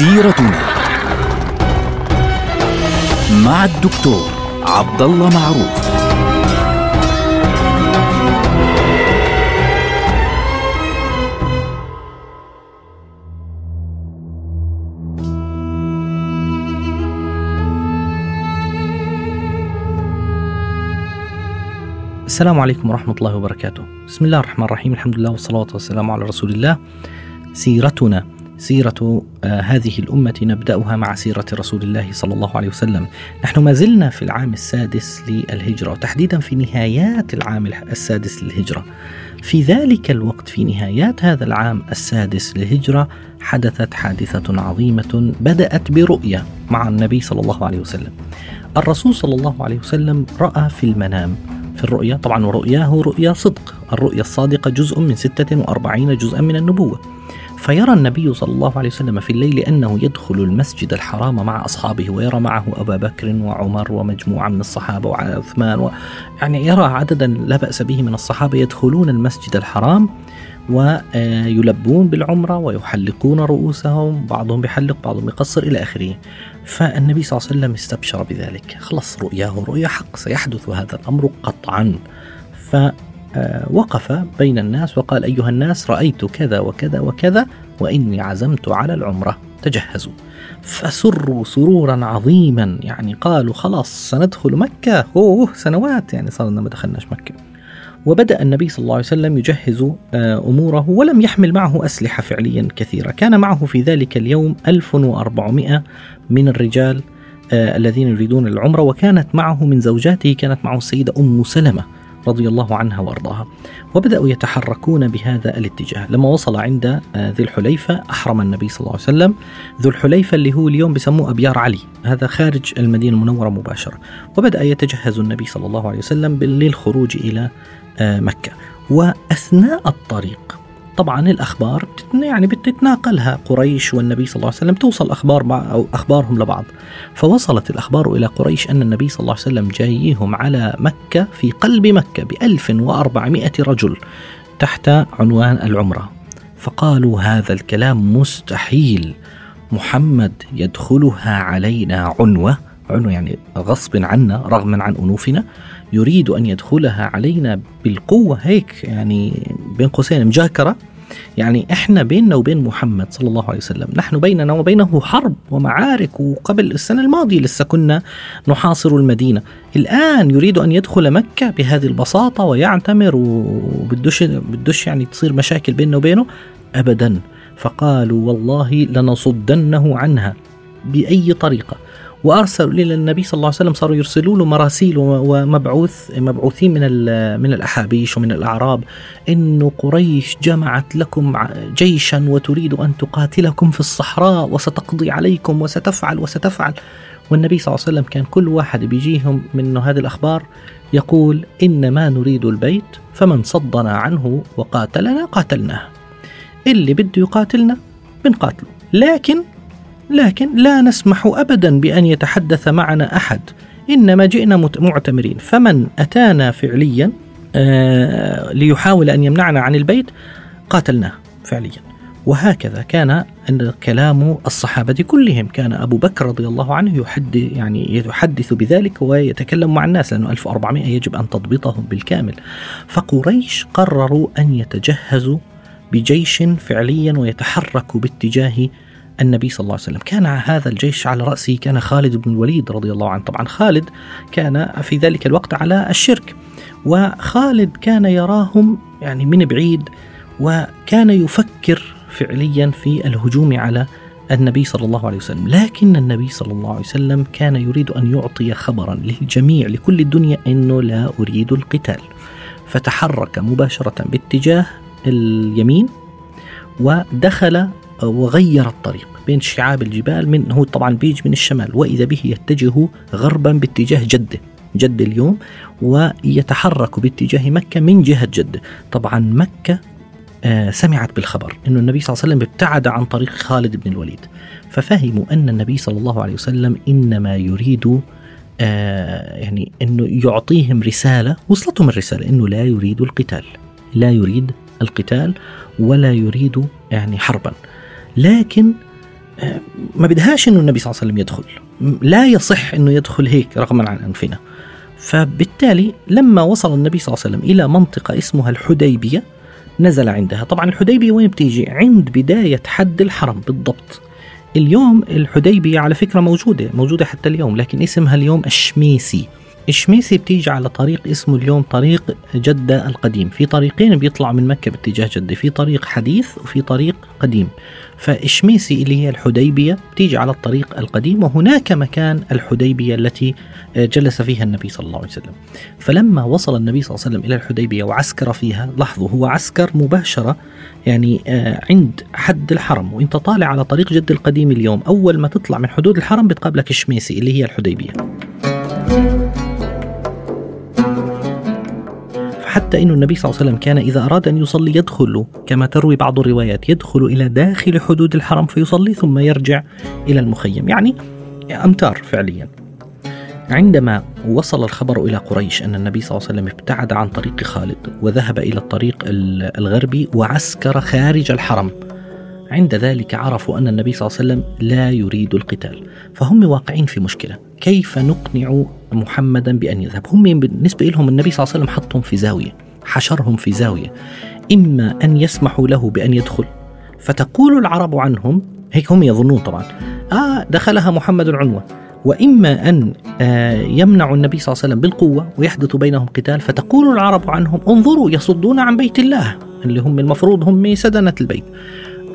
سيرتنا مع الدكتور عبد الله معروف السلام عليكم ورحمة الله وبركاته. بسم الله الرحمن الرحيم، الحمد لله والصلاة والسلام على رسول الله. سيرتنا سيرة آه هذه الأمة نبدأها مع سيرة رسول الله صلى الله عليه وسلم. نحن ما زلنا في العام السادس للهجرة وتحديدا في نهايات العام السادس للهجرة. في ذلك الوقت في نهايات هذا العام السادس للهجرة حدثت حادثة عظيمة بدأت برؤية مع النبي صلى الله عليه وسلم. الرسول صلى الله عليه وسلم رأى في المنام في الرؤيا طبعا ورؤياه رؤيا صدق الرؤيا الصادقة جزء من 46 جزءا من النبوة فيرى النبي صلى الله عليه وسلم في الليل أنه يدخل المسجد الحرام مع أصحابه ويرى معه أبا بكر وعمر ومجموعة من الصحابة وعثمان و... يعني يرى عددا لا بأس به من الصحابة يدخلون المسجد الحرام ويلبون بالعمرة ويحلقون رؤوسهم بعضهم بيحلق بعضهم يقصر إلى آخره. فالنبي صلى الله عليه وسلم استبشر بذلك. خلص رؤياه رؤيا حق سيحدث هذا الأمر قطعا. فوقف بين الناس وقال أيها الناس رأيت كذا وكذا وكذا وإني عزمت على العمرة. تجهزوا. فسروا سرورا عظيما يعني قالوا خلاص سندخل مكة. أوه سنوات يعني صارنا ما دخلناش مكة. وبدأ النبي صلى الله عليه وسلم يجهز أموره ولم يحمل معه أسلحة فعليا كثيرة. كان معه في ذلك اليوم 1400 من الرجال الذين يريدون العمرة وكانت معه من زوجاته كانت معه السيدة أم سلمة. رضي الله عنها وأرضاها. وبدأوا يتحركون بهذا الاتجاه. لما وصل عند ذي الحليفة أحرم النبي صلى الله عليه وسلم. ذو الحليفة اللي هو اليوم بسموه أبيار علي. هذا خارج المدينة المنورة مباشرة. وبدأ يتجهز النبي صلى الله عليه وسلم للخروج إلى مكة. وأثناء الطريق طبعا الأخبار يعني بتتناقلها. قريش والنبي صلى الله عليه وسلم توصل أخبار مع أو أخبارهم لبعض. فوصلت الأخبار إلى قريش أن النبي صلى الله عليه وسلم جاييهم على مكة في قلب مكة ب 1400 رجل تحت عنوان العمرة. فقالوا هذا الكلام مستحيل. محمد يدخلها علينا عنوة. عنوة يعني غصب عنا رغما عن أنوفنا. يريد أن يدخلها علينا بالقوة هيك يعني بين قوسين مجاكرة. يعني إحنا بيننا وبين محمد صلى الله عليه وسلم نحن بيننا وبينه حرب ومعارك وقبل السنة الماضية لسه كنا نحاصر المدينة. الآن يريد أن يدخل مكة بهذه البساطة ويعتمر وبدوش بدوش يعني تصير مشاكل بيننا وبينه ابدا. فقالوا والله لنصدنه عنها بأي طريقة. وأرسلوا إلى النبي صلى الله عليه وسلم صاروا يرسلوا له مراسيل ومبعوث مبعوثين من من الأحابيش ومن الأعراب إنه قريش جمعت لكم جيشا وتريد أن تقاتلكم في الصحراء وستقضي عليكم وستفعل وستفعل. والنبي صلى الله عليه وسلم كان كل واحد بيجيهم من هذه الأخبار يقول إنما نريد البيت فمن صدنا عنه وقاتلنا قاتلناه. اللي بده يقاتلنا بنقاتله. لكن لكن لا نسمح ابدا بأن يتحدث معنا أحد. إنما جئنا معتمرين. فمن أتانا فعليا آه ليحاول أن يمنعنا عن البيت قاتلناه فعليا. وهكذا كان كلام الصحابة كلهم. كان أبو بكر رضي الله عنه يحدث يعني يحدث بذلك ويتكلم مع الناس لأنه 1400 يجب أن تضبطهم بالكامل. فقريش قرروا أن يتجهزوا بجيش فعليا ويتحركوا باتجاه النبي صلى الله عليه وسلم. كان هذا الجيش على رأسه كان خالد بن الوليد رضي الله عنه. طبعا خالد كان في ذلك الوقت على الشرك وخالد كان يراهم يعني من بعيد وكان يفكر فعليا في الهجوم على النبي صلى الله عليه وسلم. لكن النبي صلى الله عليه وسلم كان يريد أن يعطي خبرا للجميع لكل الدنيا أنه لا أريد القتال. فتحرك مباشرة باتجاه اليمين ودخل وغير الطريق بين شعاب الجبال من هو طبعا بيج من الشمال وإذا به يتجه غربا باتجاه جدة جدة اليوم ويتحرك باتجاه مكة من جهة جدة. طبعا مكة آه سمعت بالخبر إنه النبي صلى الله عليه وسلم ابتعد عن طريق خالد بن الوليد ففهموا أن النبي صلى الله عليه وسلم إنما يريد آه يعني إنه يعطيهم رسالة وصلتهم الرسالة إنه لا يريد القتال لا يريد القتال ولا يريد يعني حربا. لكن ما بدهاش إنه النبي صلى الله عليه وسلم يدخل. لا يصح إنه يدخل هيك رغما عن أنفنا. فبالتالي لما وصل النبي صلى الله عليه وسلم إلى منطقة اسمها الحديبية نزل عندها. طبعا الحديبية وين بتيجي؟ عند بداية حد الحرم بالضبط. اليوم الحديبية على فكرة موجودة موجودة حتى اليوم لكن اسمها اليوم الشميسي. الشميسي بتيجي على طريق اسمه اليوم طريق جدة القديم. في طريقين بيطلعوا من مكة باتجاه جدة في طريق حديث وفي طريق قديم. فالشميسي اللي هي الحديبية بتيجي على الطريق القديم وهناك مكان الحديبية التي جلس فيها النبي صلى الله عليه وسلم. فلما وصل النبي صلى الله عليه وسلم إلى الحديبية وعسكر فيها لاحظوا هو عسكر مباشرة يعني آه، عند حد الحرم. وانت طالع على طريق جد القديم اليوم أول ما تطلع من حدود الحرم بتقابلك الشميسي اللي هي الحديبية. حتى أن النبي صلى الله عليه وسلم كان إذا أراد أن يصلي يدخل كما تروي بعض الروايات يدخل إلى داخل حدود الحرم فيصلي ثم يرجع إلى المخيم. يعني أمتار فعليا. عندما وصل الخبر إلى قريش أن النبي صلى الله عليه وسلم ابتعد عن طريق خالد وذهب إلى الطريق الغربي وعسكر خارج الحرم عند ذلك عرفوا أن النبي صلى الله عليه وسلم لا يريد القتال. فهم واقعين في مشكلة. كيف نقنع محمدا بأن يذهب. هم بالنسبة لهم النبي صلى الله عليه وسلم حطهم في زاوية حشرهم في زاوية. إما أن يسمحوا له بأن يدخل فتقول العرب عنهم هيك هم يظنون طبعا آه دخلها محمد عنوة وإما أن آه يمنع النبي صلى الله عليه وسلم بالقوة ويحدث بينهم قتال فتقول العرب عنهم انظروا يصدون عن بيت الله اللي هم المفروض هم سدنة البيت.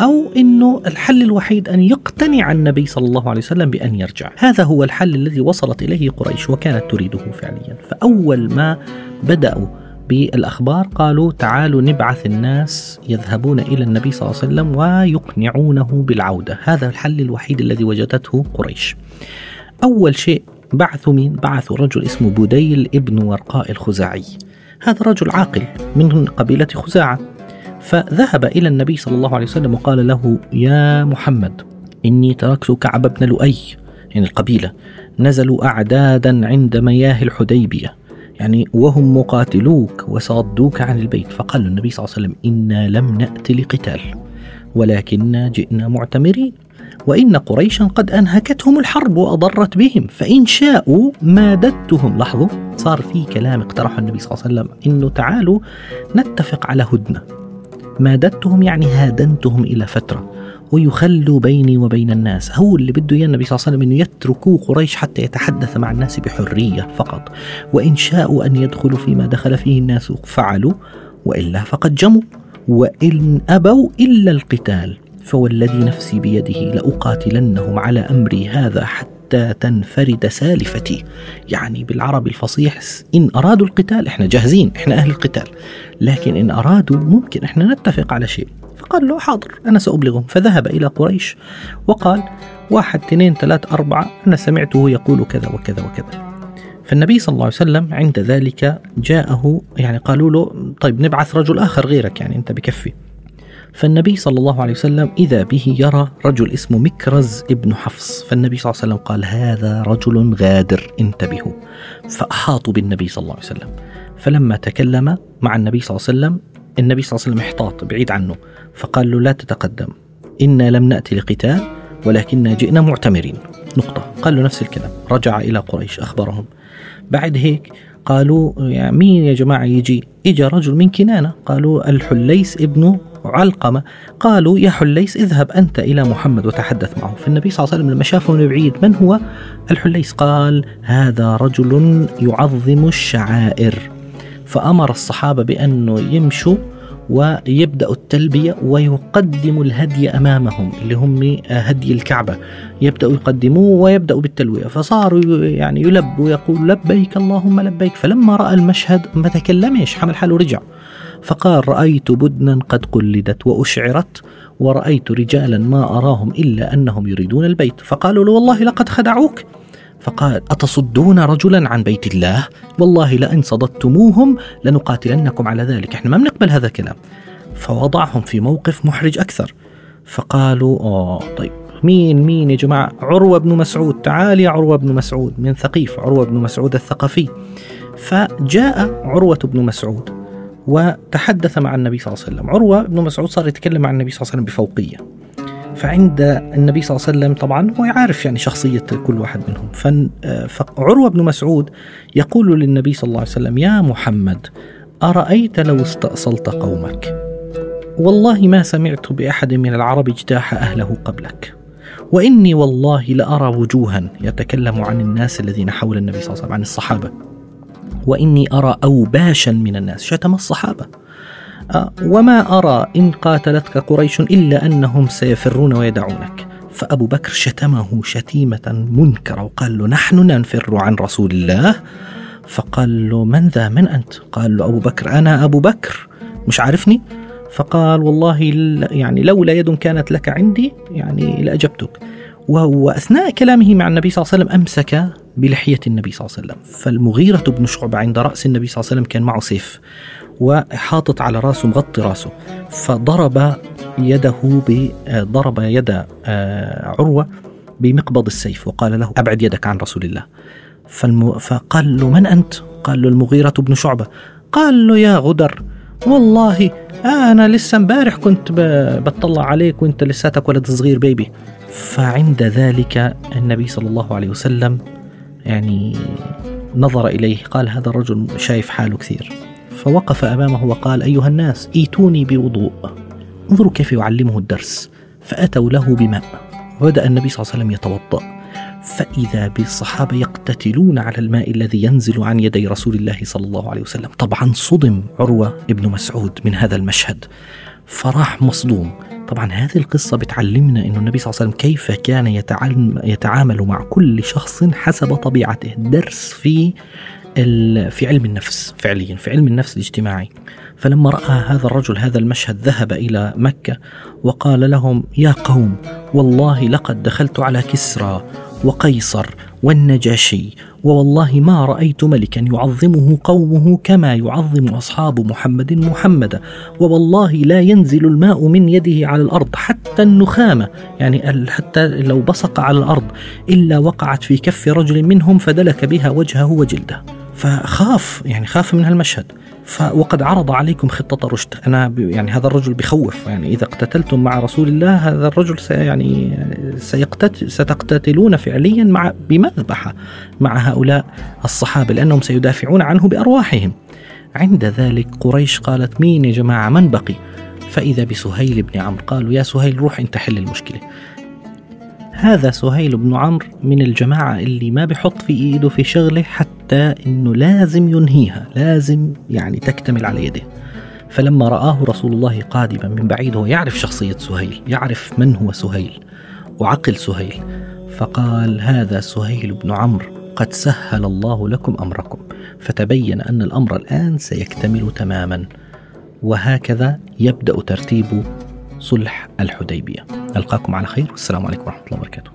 أو أنه الحل الوحيد أن يقتنع النبي صلى الله عليه وسلم بأن يرجع. هذا هو الحل الذي وصلت إليه قريش وكانت تريده فعليا. فأول ما بدأوا بالأخبار قالوا تعالوا نبعث الناس يذهبون إلى النبي صلى الله عليه وسلم ويقنعونه بالعودة. هذا الحل الوحيد الذي وجدته قريش. أول شيء بعثوا مين؟ بعثوا رجل اسمه بديل ابن ورقاء الخزاعي. هذا رجل عاقل من قبيلة خزاعة. فذهب إلى النبي صلى الله عليه وسلم وقال له يا محمد إني تركت كعب بن لؤي يعني القبيلة نزلوا أعدادا عند مياه الحديبية يعني وهم مقاتلوك وصدوك عن البيت. فقال النبي صلى الله عليه وسلم إنا لم نأت لقتال ولكننا جئنا معتمرين وإن قريشا قد أنهكتهم الحرب وأضرت بهم فإن شاءوا مادتهم لاحظوا صار في كلام اقترحه النبي صلى الله عليه وسلم إنه تعالوا نتفق على هدنة. مادتهم يعني هادنتهم إلى فترة. ويخلوا بيني وبين الناس. هو اللي بده إياه النبي صلى الله عليه وسلم إنه يتركوا قريش حتى يتحدث مع الناس بحرية فقط. وإن شاءوا أن يدخلوا فيما دخل فيه الناس فعلوا وإلا فقد جموا. وإن أبوا إلا القتال. فوالذي نفسي بيده لأقاتلنهم على أمري هذا حتى حتى تنفرد سالفتي. يعني بالعربي الفصيح إن أرادوا القتال إحنا جاهزين إحنا أهل القتال. لكن إن أرادوا ممكن إحنا نتفق على شيء. فقال له حاضر أنا سأبلغهم. فذهب إلى قريش وقال واحد اثنين ثلاث أربعة أنا سمعته يقول كذا وكذا وكذا. فالنبي صلى الله عليه وسلم عند ذلك جاءه يعني قالوا له طيب نبعث رجل آخر غيرك يعني أنت بكفي. فالنبي صلى الله عليه وسلم إذا به يرى رجل اسمه مكرز ابن حفص فالنبي صلى الله عليه وسلم قال هذا رجل غادر انتبهوا. فأحاطوا بالنبي صلى الله عليه وسلم. فلما تكلم مع النبي صلى الله عليه وسلم النبي صلى الله عليه وسلم احتاط بعيد عنه فقال له لا تتقدم إنا لم نأتي لقتال ولكننا جئنا معتمرين. نقطة. قال له نفس الكلام. رجع إلى قريش أخبرهم. بعد هيك قالوا يعني مين يا جماعة يجي؟ إجا رجل من كنانة. قالوا الحليس ابن علقمة قالوا يا حليس اذهب أنت إلى محمد وتحدث معه فالنبي صلى الله عليه وسلم لما شافه من بعيد. من هو؟ الحليس قال هذا رجل يعظم الشعائر. فأمر الصحابة بأنه يمشوا ويبدأ التلبية ويقدم الهدي أمامهم اللي هم هدي الكعبة. يبدأوا يقدموه ويبدأوا بالتلوية. فصاروا يعني يلب ويقول لبيك اللهم لبيك. فلما رأى المشهد ما تكلمش حمل حاله رجع فقال رأيت بدنا قد قلدت وأشعرت ورأيت رجالا ما أراهم إلا أنهم يريدون البيت. فقالوا له والله لقد خدعوك. فقال أتصدون رجلا عن بيت الله؟ والله لئن صددتموهم لنقاتلنكم على ذلك. إحنا ما بنقبل هذا الكلام. فوضعهم في موقف محرج أكثر. فقالوا آه طيب مين مين يا جماعة؟ عروة بن مسعود. تعال يا عروة بن مسعود من ثقيف عروة بن مسعود الثقفي. فجاء عروة بن مسعود. وتحدث مع النبي صلى الله عليه وسلم. عروة بن مسعود صار يتكلم مع النبي صلى الله عليه وسلم بفوقية. فعند النبي صلى الله عليه وسلم طبعا هو يعرف يعني شخصية كل واحد منهم. فعروة بن مسعود يقول للنبي صلى الله عليه وسلم يا محمد أرأيت لو استأصلت قومك؟ والله ما سمعت بأحد من العرب اجتاح أهله قبلك. وإني والله لأرى وجوها يتكلم عن الناس الذين حول النبي صلى الله عليه وسلم عن الصحابة. وإني أرى أوباشا من الناس شتم الصحابة. آه، وما أرى إن قاتلتك قريش إلا أنهم سيفرون ويدعونك. فأبو بكر شتمه شتيمة منكرة وقال له نحن ننفر عن رسول الله. فقال له من ذا؟ من أنت؟ قال له أبو بكر أنا أبو بكر. مش عارفني. فقال والله يعني لولا يد كانت لك عندي يعني لأجبتك. وأثناء كلامه مع النبي صلى الله عليه وسلم أمسك بلحية النبي صلى الله عليه وسلم فالمغيرة بن شعبة عند رأس النبي صلى الله عليه وسلم كان معه سيف وحاطط على راسه مغطي راسه فضرب يده ضرب يد آه، عروة بمقبض السيف وقال له أبعد يدك عن رسول الله. فقال له من أنت؟ قال له المغيرة بن شعبة قال له يا غدر والله أنا لسه امبارح كنت بطلع عليك وأنت لساتك ولد صغير بيبي فعند ذلك النبي صلى الله عليه وسلم يعني نظر إليه قال هذا الرجل شايف حاله كثير. فوقف أمامه وقال أيها الناس إيتوني بوضوء. انظروا كيف يعلمه الدرس. فأتوا له بماء. وبدأ النبي صلى الله عليه وسلم يتوضأ. فإذا بالصحابة يقتتلون على الماء الذي ينزل عن يدي رسول الله صلى الله عليه وسلم. طبعا صدم عروة ابن مسعود من هذا المشهد. فراح مصدوم. طبعا هذه القصة بتعلمنا أن النبي صلى الله عليه وسلم كيف كان يتعامل مع كل شخص حسب طبيعته. درس في في علم النفس فعليا في علم النفس الاجتماعي. فلما رأى هذا الرجل هذا المشهد ذهب إلى مكة وقال لهم يا قوم والله لقد دخلت على كسرى وقيصر والنجاشي ووالله ما رأيت ملكا يعظمه قومه كما يعظم أصحاب محمد محمدا ووالله لا ينزل الماء من يده على الأرض حتى النخامة يعني حتى لو بصق على الأرض إلا وقعت في كف رجل منهم فدلك بها وجهه وجلده. فخاف يعني خاف من هالمشهد. وقد عرض عليكم خطة رشد. أنا يعني هذا الرجل بخوف يعني إذا اقتتلتم مع رسول الله هذا الرجل سي يعني سيقتتل ستقتتلون فعليا مع بمذبحة مع هؤلاء الصحابة لأنهم سيدافعون عنه بأرواحهم. عند ذلك قريش قالت مين يا جماعة؟ من بقي؟ فإذا بسهيل بن عمرو قالوا يا سهيل روح انت حل المشكلة. هذا سهيل بن عمرو من الجماعة اللي ما بحط في إيده في شغلة حتى إنه لازم ينهيها لازم يعني تكتمل على يده. فلما رآه رسول الله قادما من بعيد هو يعرف شخصية سهيل يعرف من هو سهيل وعقل سهيل. فقال هذا سهيل بن عمرو قد سهل الله لكم أمركم فتبين أن الأمر الآن سيكتمل تماما. وهكذا يبدأ ترتيب صلح الحديبية. ألقاكم على خير والسلام عليكم ورحمة الله وبركاته.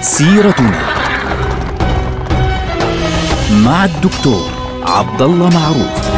سيرتنا مع الدكتور عبد الله معروف.